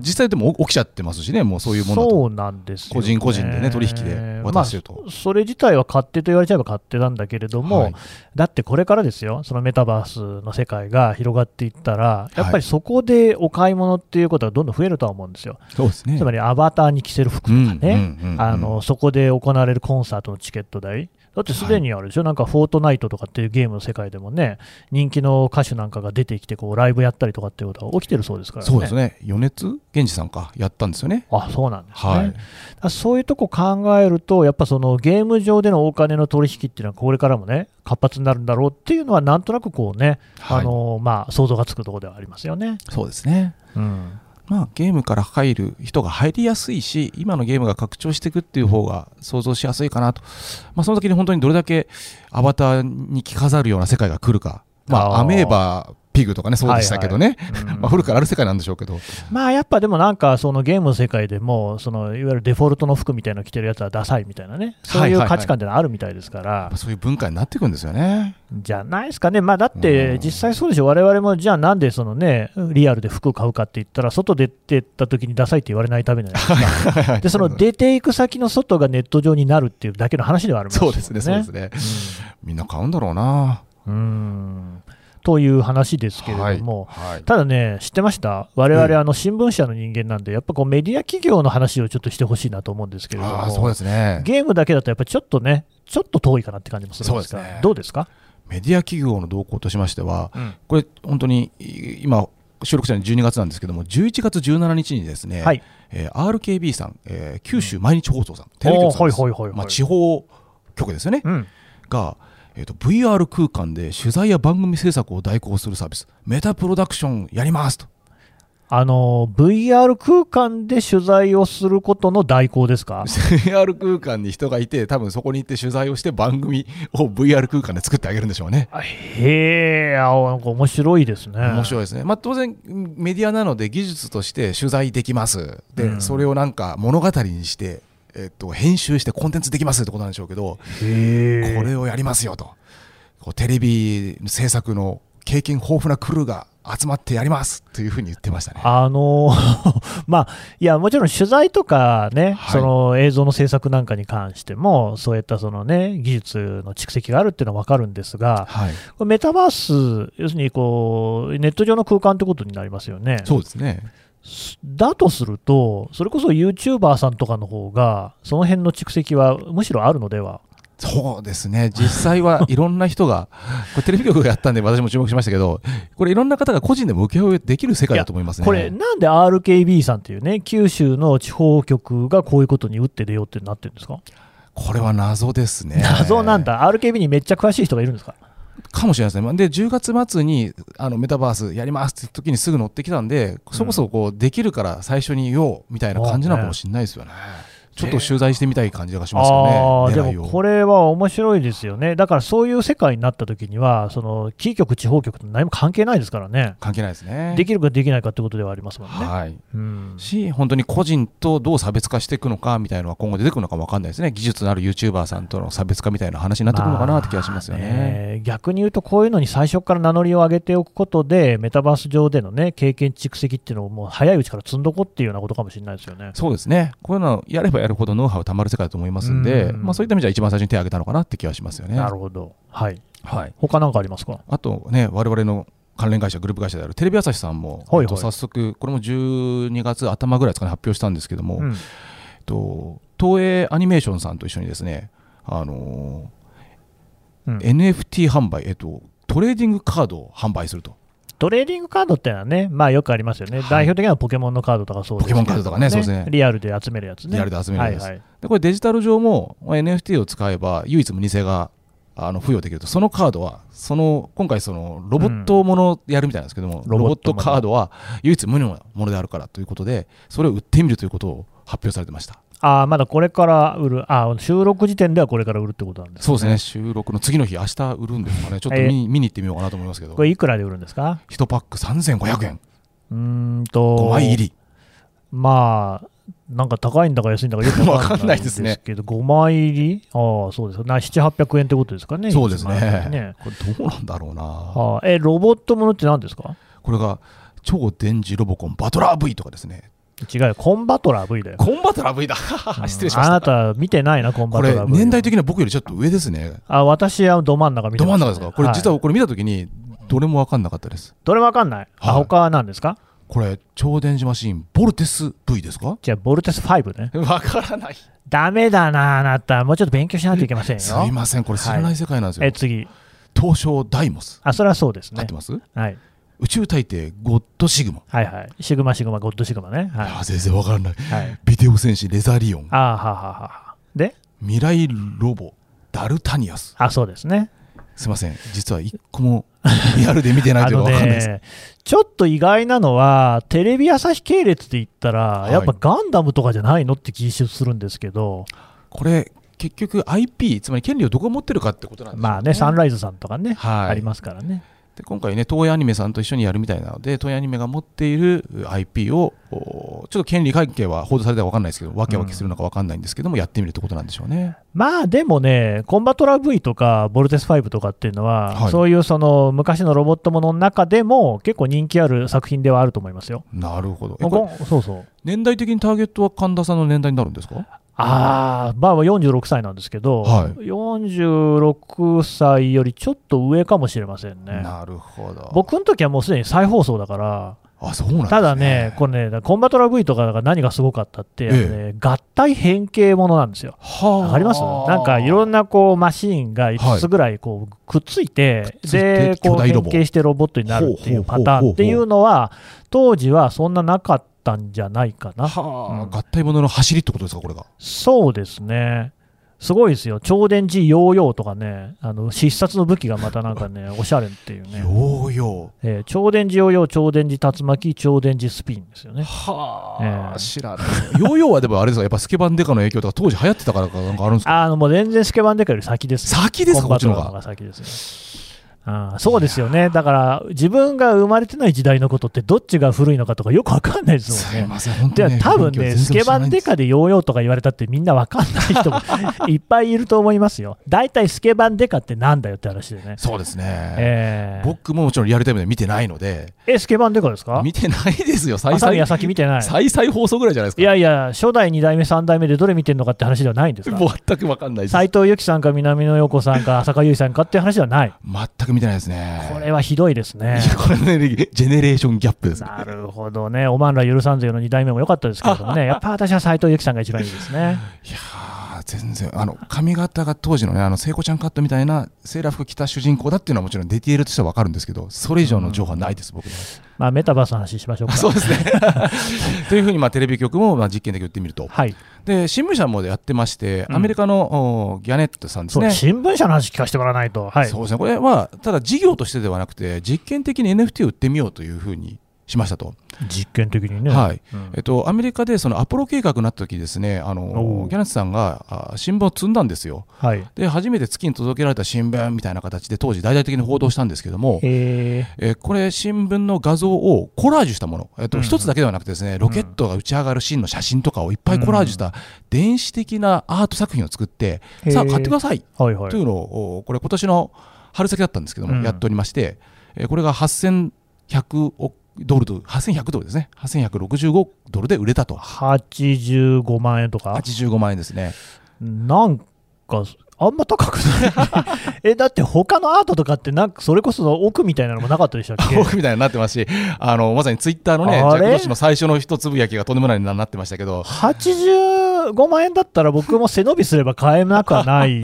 [SPEAKER 3] 実際でも起きちゃってますしね、もうそういうもの
[SPEAKER 2] そうなんですよ、ね、
[SPEAKER 3] 個人個人でね取引で渡してると。
[SPEAKER 2] まあそれ自体は勝手と言われちゃえば勝手なんだけれども、
[SPEAKER 3] はい。
[SPEAKER 2] だってこれからですよ、そのメタバースの世界が広がっていったら、やっぱりそこでお買い物っていうことがどんどん増えるとは思うんですよ。
[SPEAKER 3] そうですね。
[SPEAKER 2] つまりアバターに着せる服とかね、あのそこで行われるコンサートのチケット代、だってすでにあるでしょ、なんかフォートナイトとかっていうゲームの世界でもね、人気の歌手なんかが出てきてこうライブやったりとかっていうことが起きてるそうですからね。
[SPEAKER 3] そうですね。余熱源氏さんか、やったんですよね。
[SPEAKER 2] あそうなんですね、
[SPEAKER 3] はい
[SPEAKER 2] そういうとこ考えると、やっぱそのゲーム上でのお金の取引っていうのは、これからもね、活発になるんだろうっていうのは、なんとなくこうね、
[SPEAKER 3] はい
[SPEAKER 2] あのまあ、想像がつくところではありますよね。
[SPEAKER 3] そうですね。
[SPEAKER 2] うん
[SPEAKER 3] まあ、ゲームから入る人が入りやすいし、今のゲームが拡張していくっていう方が想像しやすいかなと。まあ、その時に本当にどれだけアバターに着飾るような世界が来るか。まあ、アメーバー、ピグとかね、そうでしたけどね。
[SPEAKER 2] うん
[SPEAKER 3] まあ、古くからある世界なんでしょうけど。
[SPEAKER 2] まあやっぱでもなんかそのゲームの世界でもそのいわゆるデフォルトの服みたいなの着てるやつはダサいみたいなねそういう価値観ってのはあるみたいですから、
[SPEAKER 3] やっぱそういう文化になっていくんですよね。
[SPEAKER 2] じゃないですかね、まあ、だっ
[SPEAKER 3] う
[SPEAKER 2] て
[SPEAKER 3] ん
[SPEAKER 2] 実際そうでしょ、我々もじゃあなんでそのねリアルで服買うかって言ったら外出てった時にダサいって言われないためじゃないですか。でその出ていく先の外がネット上になるっていうだけの話ではあるん
[SPEAKER 3] そうですね、そうです
[SPEAKER 2] ね。
[SPEAKER 3] ね。みんな買うんだろうな。
[SPEAKER 2] うんうんという話ですけれども、
[SPEAKER 3] はい
[SPEAKER 2] ただね、知ってました、我々、
[SPEAKER 3] ええ
[SPEAKER 2] あの新聞社の人間なんで、やっぱこうメディア企業の話をちょっとしてほしいなと思うんですけれど
[SPEAKER 3] あーそう
[SPEAKER 2] も、
[SPEAKER 3] ですね。
[SPEAKER 2] ゲームだけだとやっぱりちょっとね、ちょっと遠いかなって感じもするんですが、
[SPEAKER 3] ね。
[SPEAKER 2] どうですか、
[SPEAKER 3] メディア企業の動向としましては、
[SPEAKER 2] うん。
[SPEAKER 3] これ本当にい今収録者の12月なんですけども11月17日にですね、
[SPEAKER 2] はい。
[SPEAKER 3] えー RKB さん、えー九州毎日放送さん、テレビ局さんまあ、地方局ですよね、
[SPEAKER 2] うん、
[SPEAKER 3] が、えー、と VR 空間で取材や番組制作を代行するサービス。メタプロダクションやりますと。
[SPEAKER 2] あの VR 空間で取材をすることの代行ですか？
[SPEAKER 3] VR 空間に人がいて多分そこに行って取材をして番組を VR 空間で作ってあげるんでしょうね。
[SPEAKER 2] あへえ、あなんか面白いですね。
[SPEAKER 3] 面白いですね、まあ、当然メディアなので技術として取材できます。で、
[SPEAKER 2] うん。
[SPEAKER 3] それをなんか物語にして、えっと、編集してコンテンツできますってことなんでしょうけど、これをやりますよと。こうテレビ制作の経験豊富なクルーが集まってやりますというふうに言ってましたね。
[SPEAKER 2] あの まあ、いや、もちろん取材とかね、
[SPEAKER 3] はい。
[SPEAKER 2] その映像の制作なんかに関しても、そういったそのね、技術の蓄積があるっていうのは分かるんですが、
[SPEAKER 3] はい、
[SPEAKER 2] メタバース、要するにこう、ネット上の空間ってことになりますよね。
[SPEAKER 3] そうですね
[SPEAKER 2] だとすると、それこそ YouTuber さんとかの方が、その辺の蓄積はむしろあるのでは？
[SPEAKER 3] そうですね実際はいろんな人が これテレビ局がやったんで私も注目しましたけどこれいろんな方が個人でも請負できる世界だと思いますね。
[SPEAKER 2] これ、なんで RKB さんっていうね、九州の地方局がこういうことに打って出ようってなってるんですか、
[SPEAKER 3] これは謎ですね。
[SPEAKER 2] 謎なんだ、RKB にめっちゃ詳しい人がいるんですか？
[SPEAKER 3] かもしれないですね。で、10月末にあのメタバースやりますって時にすぐ乗ってきたんで、そこそこできるから最初に言おうみたいな感じなのかもしれないですよね。ちょっと取材してみたい感じがしますよね。
[SPEAKER 2] でもこれは面白いですよね、だからそういう世界になった時には、そのキー局、地方局と何も関係ないですからね、
[SPEAKER 3] 関係ないですね。
[SPEAKER 2] できるかできないかってことではありますもんね。
[SPEAKER 3] はい。
[SPEAKER 2] うん
[SPEAKER 3] し、本当に個人とどう差別化していくのかみたいなのは今後出てくるのかもわかんないですね。技術のある YouTuber さんとの差別化みたいな話になってくるのかなって気がしますよ
[SPEAKER 2] まあ
[SPEAKER 3] ね。
[SPEAKER 2] 逆に言うと、こういうのに最初から名乗りを上げておくことで、メタバース上での、ね、経験蓄積っていうのをもう早いうちから積んどこうっていうようなことかもしれないですよね。
[SPEAKER 3] そうですね。こういうのをやればやるほどノウハウたまる世界だと思いますんで、
[SPEAKER 2] うん
[SPEAKER 3] まあそういった意味じゃ一番最初に手を挙げたのかなって気がしますよね。
[SPEAKER 2] なるほど。はい。
[SPEAKER 3] はい。
[SPEAKER 2] 他なんかありますか？
[SPEAKER 3] あとね、我々の関連会社、グループ会社であるテレビ朝日さんも、
[SPEAKER 2] はいはい
[SPEAKER 3] えっと早速、これも12月頭ぐらいですかね、発表したんですけども、
[SPEAKER 2] うん
[SPEAKER 3] えっと東映アニメーションさんと一緒にですね、あのー
[SPEAKER 2] うん
[SPEAKER 3] NFT 販売、えっと、トレーディングカードを販売すると。
[SPEAKER 2] トレーディングカードってのはね、まあよくありますよね、
[SPEAKER 3] はい。
[SPEAKER 2] 代表的なポケモンのカードとかそうですけど
[SPEAKER 3] ポケモンカードとかねそうですね。
[SPEAKER 2] リアルで集めるやつね。
[SPEAKER 3] リアルで集めるやつ。
[SPEAKER 2] はいはい、
[SPEAKER 3] でこれデジタル上もまあ NFT を使えば唯一無二性があの付与できると。そのカードはその今回そのロボットものをやるみたいなんですけども、
[SPEAKER 2] ロボットもの
[SPEAKER 3] ロボットカードは唯一無二のものであるからということでそれを売ってみるということを発表されてました
[SPEAKER 2] ああ、まだこれから売る、あー収録時点ではこれから売るってことなんです
[SPEAKER 3] そうですね。収録の次の日明日売るんですかね。ちょっと見に,、見に行ってみようかなと思いますけど。
[SPEAKER 2] これいくらで売るんですか
[SPEAKER 3] ？1パック3500円。
[SPEAKER 2] うーんと、
[SPEAKER 3] 5枚入り。
[SPEAKER 2] まあ、なんか高いんだか安いんだかよくわかんないんです
[SPEAKER 3] わ
[SPEAKER 2] けど、5枚入り？ああ、そうです。な7、800円ってことですかね。
[SPEAKER 3] そうです
[SPEAKER 2] 一枚あたり
[SPEAKER 3] ね。これどうなんだろうな。
[SPEAKER 2] はあ、え、ロボットものって何ですか？
[SPEAKER 3] これが超電磁ロボコンバトラー V とかですね
[SPEAKER 2] 違うよ、コンバトラー V だよ。
[SPEAKER 3] コンバトラー V だ。
[SPEAKER 2] うん。
[SPEAKER 3] 失礼しました。
[SPEAKER 2] あなた見てないな、コンバ
[SPEAKER 3] これ
[SPEAKER 2] トラー V。
[SPEAKER 3] 年代的には僕よりちょっと上ですね。
[SPEAKER 2] あ、私はど真ん中見て
[SPEAKER 3] ど真ん中ですか？これ実はこれ見たときにどれも分かんなかったです。
[SPEAKER 2] どれもわかんない？あ、
[SPEAKER 3] はい。
[SPEAKER 2] 他は何ですか？
[SPEAKER 3] これ超電磁マシンボルテス V ですか？
[SPEAKER 2] じゃあ、ボルテス5ね。
[SPEAKER 3] 分からない。
[SPEAKER 2] ダメだな、あなた。もうちょっと勉強しないといけませんよ。
[SPEAKER 3] すいません。これ知らない世界なんですよ、
[SPEAKER 2] え、次。
[SPEAKER 3] 東証ダイモス。
[SPEAKER 2] あ、それはそうですね。
[SPEAKER 3] 合って。ます？
[SPEAKER 2] はい。
[SPEAKER 3] 宇宙大帝ゴッドシグマ、
[SPEAKER 2] はいはい。シグマ、シグマ、ゴッドシグマね。はい。
[SPEAKER 3] あー全然分からない
[SPEAKER 2] はい。
[SPEAKER 3] ビデオ戦士レザリオン
[SPEAKER 2] ああ、はあはあはあ。で？
[SPEAKER 3] 未来ロボダルタニアス
[SPEAKER 2] あ、そうですね。
[SPEAKER 3] すいません実は一個もリアルで見てないと分 かんないです、
[SPEAKER 2] ね、ちょっと意外なのは、テレビ朝日系列で言ったら、
[SPEAKER 3] はい
[SPEAKER 2] やっぱガンダムとかじゃないのって気するんですけど、
[SPEAKER 3] これ結局 IP つまり権利をどこが持ってるかってことなんですよ
[SPEAKER 2] まあね、サンライズさんとかね、
[SPEAKER 3] はい
[SPEAKER 2] ありますからね。
[SPEAKER 3] で今回ね東映アニメさんと一緒にやるみたいなので東映アニメが持っているう IP をおちょっと権利関係は報道されたか分かんないですけどわけわけするのか分かんないんですけども、やってみるってことなんでしょうね。
[SPEAKER 2] まあでもね、コンバトラ V とかボルテス5とかっていうのは、
[SPEAKER 3] はい。
[SPEAKER 2] そういうその昔のロボットものの中でも結構人気ある作品ではあると思いますよ。
[SPEAKER 3] なるほど。年代的にターゲットは神田さんの年代になるんですか？
[SPEAKER 2] あー、まあ46歳なんですけど、
[SPEAKER 3] はい
[SPEAKER 2] 46歳よりちょっと上かもしれませんね。
[SPEAKER 3] なるほど。
[SPEAKER 2] 僕の時はもうすでに再放送だから、
[SPEAKER 3] あ、そうなんね。
[SPEAKER 2] ただね、これね、コンバトラ V とかが何がすごかったって、
[SPEAKER 3] ええ
[SPEAKER 2] 合体変形ものなんですよ。
[SPEAKER 3] は
[SPEAKER 2] わかります？なんかいろんなこうマシーンが5つぐらいこうくっついて、
[SPEAKER 3] くっついて
[SPEAKER 2] でこう変形してロボットになるっていうパターンっていうのは、当時はそんななかったんじゃないかな。
[SPEAKER 3] はあ、合体ものの走りってことですか、これが。
[SPEAKER 2] そうですね。すごいですよ。超電磁ヨーヨーとかね、あの必殺の武器がまたなんかね、おしゃれっていうね。
[SPEAKER 3] ヨーヨ
[SPEAKER 2] えー超電磁ヨーヨー、超電磁竜巻、超電磁スピンですよね
[SPEAKER 3] ー。。は
[SPEAKER 2] ええ
[SPEAKER 3] 知らない。ヨーヨーはでもあれですか、やっぱスケバンデカの影響とか当時流行ってたからかなんかあるんですか？
[SPEAKER 2] あのもう全然スケバンデカより先ですよ。
[SPEAKER 3] 先ですか、こっちの方が。
[SPEAKER 2] 先ですね。ああそうですよね。だから、自分が生まれてない時代のことって、どっちが古いのかとかよくわかんないですもんね。
[SPEAKER 3] すん、ね。
[SPEAKER 2] 多分ね、スケバンデカでヨーヨーとか言われたってみんなわかんない人もいっぱいいると思いますよ。大体スケバンデカってなんだよって話でね
[SPEAKER 3] そうですね。
[SPEAKER 2] えー、
[SPEAKER 3] 僕ももちろんリアルタイムで見てないので、
[SPEAKER 2] え、スケバンデカですか？
[SPEAKER 3] 見てないですよ、再々
[SPEAKER 2] 先見てない。
[SPEAKER 3] 再々放送ぐらいじゃないですか。
[SPEAKER 2] いやいや、初代、2代目、3代目でどれ見てんのかって話ではないんですか
[SPEAKER 3] 全く分かんないです。
[SPEAKER 2] 斎藤由貴さんか南野陽子さんか浅香唯さんかって話ではない。
[SPEAKER 3] 全く見てないですね。
[SPEAKER 2] これはひどいですね。
[SPEAKER 3] これね、ジェネレーションギャップですね。
[SPEAKER 2] なるほどね。おまんら許さんぜよの2代目も良かったですけれどもね。やっぱ私は斎藤由貴さんが一番いいですね。
[SPEAKER 3] いやー、全然、あの髪型が当時のね、あの聖子ちゃんカットみたいなセーラー服着た主人公だっていうのはもちろんディテールとしては分かるんですけど、それ以上の情報はないです、僕には。
[SPEAKER 2] まあ、メタバースの話しましょうか。
[SPEAKER 3] そうですね。というふうに、まあ、テレビ局もまあ実験的に言ってみると。
[SPEAKER 2] はい。
[SPEAKER 3] で、新聞社もやってまして、
[SPEAKER 2] うん
[SPEAKER 3] アメリカのおギャネットさんです
[SPEAKER 2] そう、
[SPEAKER 3] ね。
[SPEAKER 2] 新聞社の話聞かせてもらわないと。はい。
[SPEAKER 3] そうですね、これはただ事業としてではなくて、実験的に NFT を売ってみようというふうにしましたと。
[SPEAKER 2] 実験的にね。
[SPEAKER 3] はい
[SPEAKER 2] うん
[SPEAKER 3] えっと、アメリカでそのアポロ計画になった時ですね、あ
[SPEAKER 2] お
[SPEAKER 3] の
[SPEAKER 2] う
[SPEAKER 3] ギャネットさんがあ新聞を積んだんですよ。
[SPEAKER 2] はい。
[SPEAKER 3] で、初めて月に届けられた新聞みたいな形で当時大々的に報道したんですけども、
[SPEAKER 2] え
[SPEAKER 3] えーこれ新聞の画像をコラージュしたもの、えっと
[SPEAKER 2] うん
[SPEAKER 3] 一つだけではなくてですね、ロケットが打ち上がるシーンの写真とかをいっぱいコラージュした電子的なアート作品を作って、
[SPEAKER 2] へー
[SPEAKER 3] さあ買ってください
[SPEAKER 2] ー、はいはい
[SPEAKER 3] と。いうのを、おこれ今年の春先だったんですけども、
[SPEAKER 2] うん
[SPEAKER 3] やっておりまして、えーこれが8100億ドルと、8100ドルですね、8165ドルで売れたと。
[SPEAKER 2] 85万円とか
[SPEAKER 3] ？85万円ですね。
[SPEAKER 2] なんか、あんま高くない。え、だって他のアートとかって、なんかそれこそ奥みたいなのもなかったでしたっけ？
[SPEAKER 3] 僕みたいになってますし、あのまさにツイッターのね、ジャック・ドッシュの最初の一つぶやきがとんでもないになってましたけど、
[SPEAKER 2] 85万円だったら僕も背伸びすれば買えなくはない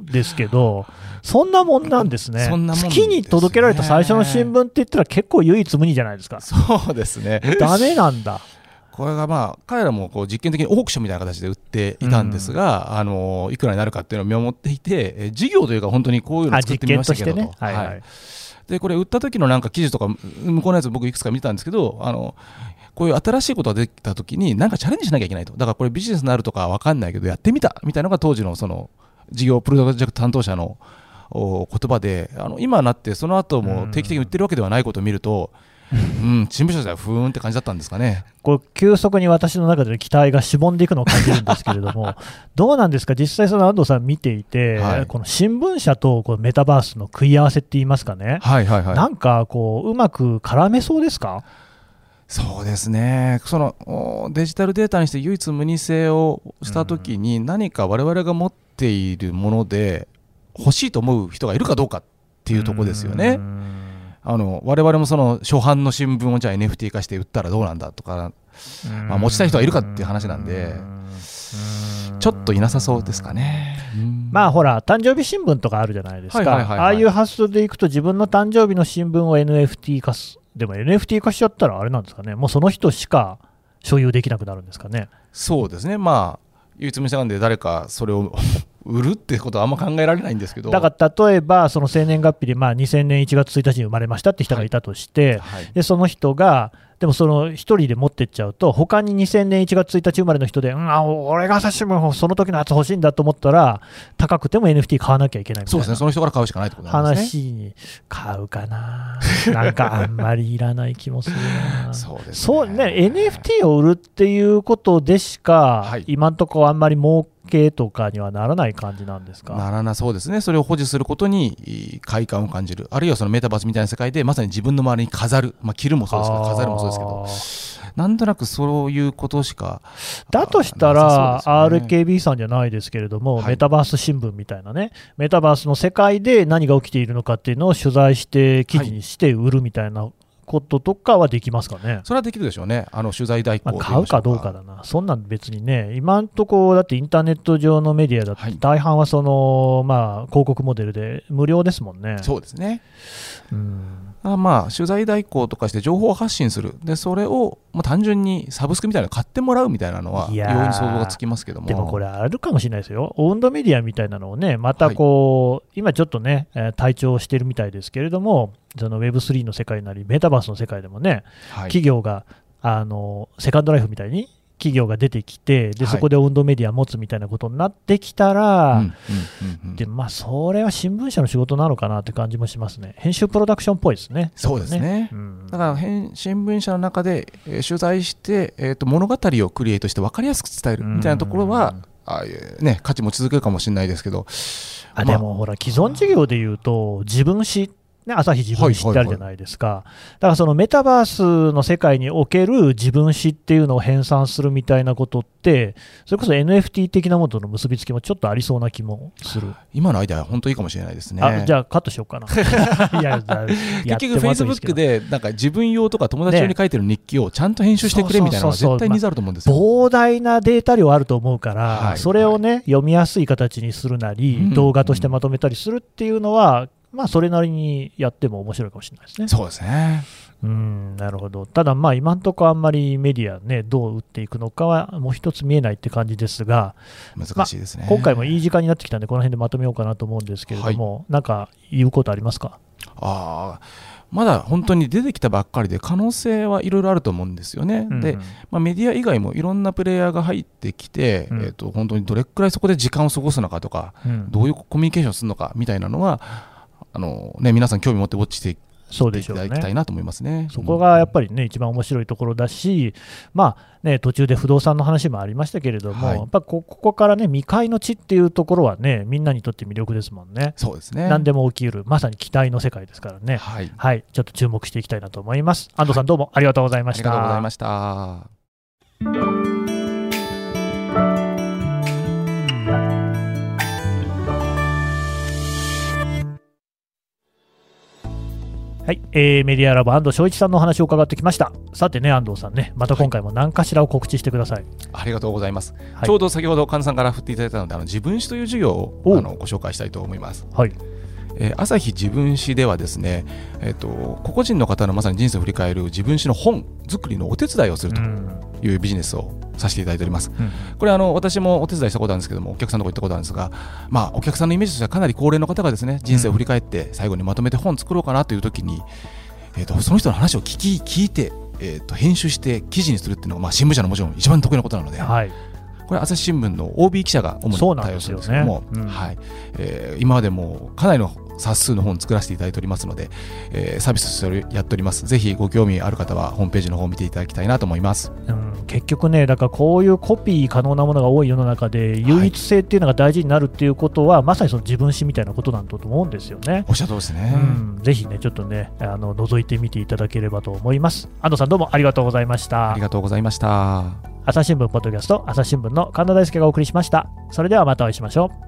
[SPEAKER 2] ですけど、そんなもんなんですね。
[SPEAKER 3] そんなもんね
[SPEAKER 2] 月に届けられた最初の新聞って言ったら結構唯一無二じゃないですか。
[SPEAKER 3] そうですね。
[SPEAKER 2] ダメなんだ。
[SPEAKER 3] これがまあ彼らもこう実験的にオークションみたいな形で売っていたんですが、あのいくらになるかっていうのを見守っていて、え事業というか本当にこういうのを
[SPEAKER 2] あ、
[SPEAKER 3] 作ってみましたけど
[SPEAKER 2] とね。はい
[SPEAKER 3] でこれ売った時のなんか記事とか向こうのやつ僕いくつか見たんですけどあのこういう新しいことができた時になんかチャレンジしなきゃいけないとだからこれビジネスになるとかわかんないけどやってみたみたいなのが当時のその事業プロジェクト担当者のお言葉であの今なってその後も定期的に売ってるわけではないことを見ると、うん、新聞社ではふーんって感じだったんですかね。
[SPEAKER 2] これ急速に私の中で期待がしぼんでいくのを感じるんですけれども、どうなんですか、実際、その安藤さん見ていて、
[SPEAKER 3] はい。
[SPEAKER 2] この新聞社とこのメタバースの食い合わせって言いますかね、
[SPEAKER 3] はいはいはい。
[SPEAKER 2] なんかこう、うまく絡めそうですか？
[SPEAKER 3] そうですね。そのおデジタルデータにして唯一無二性をしたときに何か我々が持っているもので欲しいと思う人がいるかどうかっていうところですよね。
[SPEAKER 2] うん。
[SPEAKER 3] あの我々もその初版の新聞をじゃあ NFT 化して売ったらどうなんだとか、まあ持ちたい人はいるかっていう話なんでちょっといなさそうですかね。うん。
[SPEAKER 2] まあほら、誕生日新聞とかあるじゃないですか、ああいう発想でいくと、自分の誕生日の新聞を NFT 化す、でも NFT 化しちゃったらあれなんですかね、もうその人しか所有できなくなるんですかね。
[SPEAKER 3] そうですね。まあ唯一無二なんで誰かそれを売るってことはあんま考えられないんですけど。
[SPEAKER 2] だから例えば、その生年月日でまあ2000年1月1日に生まれましたって人がいたとして、
[SPEAKER 3] はい。
[SPEAKER 2] でその人が、でもその1人で持ってっちゃうと、他に2000年1月1日生まれの人で、うん、あ俺が朝日新聞、その時のやつ欲しいんだと思ったら、高くても NFT 買わなきゃいけないみたいうな。
[SPEAKER 3] そですね。その人から買うしかないってことなんですね。
[SPEAKER 2] 話に買うかな、なんかあんまりいらない気もするな。
[SPEAKER 3] そうです
[SPEAKER 2] そうね、NFT を売るっていうことでしか、
[SPEAKER 3] はい。
[SPEAKER 2] 今んとこあんまり儲けとかにはならない感じなんですか？
[SPEAKER 3] ならなそうですね、それを保持することに快感を感じる、あるいはそのメタバースみたいな世界でまさに自分の周りに飾る、まあ、着るもそうですけど、飾るもそうですけど、なんとなくそういうことしか
[SPEAKER 2] だとした
[SPEAKER 3] あ
[SPEAKER 2] ら、
[SPEAKER 3] ね。
[SPEAKER 2] RKB さんじゃないですけれども、
[SPEAKER 3] はい。
[SPEAKER 2] メタバース新聞みたいなね、メタバースの世界で何が起きているのかっていうのを取材して、記事にして売るみたいなこととかはできますかね。
[SPEAKER 3] それはできるでしょうね、あの取材代行
[SPEAKER 2] まあ、買うかどうかだな、そんなん別にね、今んとこ、だってインターネット上のメディアだって、
[SPEAKER 3] はい
[SPEAKER 2] 大半はその、まあ、広告モデルで無料ですもんね。
[SPEAKER 3] そうですね。
[SPEAKER 2] うん
[SPEAKER 3] あまあ取材代行とかして情報を発信する、でそれをもう単純にサブスクみたいなの買ってもらうみたいなのは、容易に想像がつきますけども、
[SPEAKER 2] でもこれ、あるかもしれないですよ、オウンドメディアみたいなのをね、またこう、今ちょっとね、えー退調してるみたいですけれども、その Web3 の世界なり、メタバースの世界でもね、
[SPEAKER 3] はい。
[SPEAKER 2] 企業があのセカンドライフみたいに、企業が出てきて、で
[SPEAKER 3] はい。
[SPEAKER 2] そこでオウンドメディア持つみたいなことになってきたら、でまあ、それは新聞社の仕事なのかなって感じもしますね、編集プロダクションっぽいですね。
[SPEAKER 3] そうですね。
[SPEAKER 2] うん。
[SPEAKER 3] だから編新聞社の中で、えー取材して、えー、と物語をクリエイトして分かりやすく伝えるみたいなところは、ああいうね、価値持ち続けるかもしれないですけど、
[SPEAKER 2] あ
[SPEAKER 3] まあ。
[SPEAKER 2] でもほら、既存事業でいうと、自分史、ね、朝日自分史ってあるじゃないですか、だからそのメタバースの世界における自分史っていうのを編纂するみたいなことって、それこそ NFT 的なものとの結びつきもちょっとありそうな気もする。
[SPEAKER 3] 今のアイデアは本当いいかもしれないですね。
[SPEAKER 2] あじゃあ、カットしようかな。いや、
[SPEAKER 3] 結局、フェイスブックでなんか自分用とか友達用に書いてる日記をちゃんと編集してくれみたいなのは絶対ニーズあると思うんですよ。
[SPEAKER 2] 膨大なデータ量あると思うから、
[SPEAKER 3] はい
[SPEAKER 2] それをね、読みやすい形にするなり、
[SPEAKER 3] うん
[SPEAKER 2] 動画としてまとめたりするっていうのは、まあ、それなりにやっても面白いかもしれないですね。
[SPEAKER 3] そうですね。
[SPEAKER 2] うん、なるほど。ただ、まあ、今んとこあんまりメディアね、どう打っていくのかは、もう一つ見えないって感じですが、
[SPEAKER 3] 難しいですね。
[SPEAKER 2] 今回もいい時間になってきたんで、この辺でまとめようかなと思うんですけれども、なんか言うことありますか？
[SPEAKER 3] ああまだ本当に出てきたばっかりで可能性はいろいろあると思うんですよね。で、
[SPEAKER 2] うん
[SPEAKER 3] まあ、メディア以外もいろんなプレイヤーが入ってきて、
[SPEAKER 2] うん
[SPEAKER 3] えー、と本当にどれくらいそこで時間を過ごすのかとか、
[SPEAKER 2] うん
[SPEAKER 3] どういうコミュニケーションするのかみたいなのはあの、ね、皆さん興味持ってウォッチして
[SPEAKER 2] そうでしょうね。
[SPEAKER 3] ただきたいなと思いますね。
[SPEAKER 2] そこがやっぱりね、一番面白いところだし、まあね、途中で不動産の話もありましたけれども、
[SPEAKER 3] はい
[SPEAKER 2] やっぱこここからね、未開の地っていうところはね、みんなにとって魅力ですもんね。
[SPEAKER 3] そうですね。
[SPEAKER 2] 何でも起きうる、まさに期待の世界ですからね。
[SPEAKER 3] はい。
[SPEAKER 2] はい、ちょっと注目していきたいなと思います。安藤さん、どうもありがとうございま
[SPEAKER 3] あり
[SPEAKER 2] した。
[SPEAKER 3] がとうございました。
[SPEAKER 2] はい、えーメディアラボ安藤翔一さんのお話を伺ってきました。さてね、安藤さんね、また今回も何かしらを告知してください。
[SPEAKER 3] ありがとうございます。
[SPEAKER 2] はい
[SPEAKER 3] ちょうど先ほど神田さんから振っていただいたので、あの自分史という授業を
[SPEAKER 2] お
[SPEAKER 3] あのご紹介したいと思います。
[SPEAKER 2] はい。
[SPEAKER 3] えー朝日自分史ではですね、えっ、と個々人の方のまさに人生を振り返る自分史の本作りのお手伝いをすると
[SPEAKER 2] うん。
[SPEAKER 3] いうビジネスをさせていただいております。
[SPEAKER 2] うん。
[SPEAKER 3] これあの私もお手伝いしたことあるんですけどもお客さんのとこ行ったことあるんですが、まあ、お客さんのイメージとしてはかなり高齢の方がですね人生を振り返って最後にまとめて本作ろうかなという時に、えー、とその人の話を聞き聞いて、えー、と編集して記事にするっていうのが、まあ、新聞社のもちろん一番得意なことなので、
[SPEAKER 2] はい。
[SPEAKER 3] これ朝日新聞の OB 記者が主に対応するんですけども、
[SPEAKER 2] うん。
[SPEAKER 3] はい。えー今までもかなりの冊数の本を作らせていただいておりますので、えーサービスとしてやっております。ぜひご興味ある方はホームページの方を見ていただきたいなと思います。
[SPEAKER 2] うん、結局ね、だからこういうコピー可能なものが多い世の中で、唯一性っていうのが大事になるっていうことは、まさにその自分史みたいなことなんだと思うんですよね。
[SPEAKER 3] おっしゃるとおりですね。
[SPEAKER 2] うん、ぜひね、ちょっとね、あの覗いてみていただければと思います。安藤さん、どうもありがとうございました
[SPEAKER 3] あり。がとうございました。
[SPEAKER 2] 朝日新聞ポッドキャスト、朝日新聞の神田大輔がお送りしました。それではまたお会いしましょう。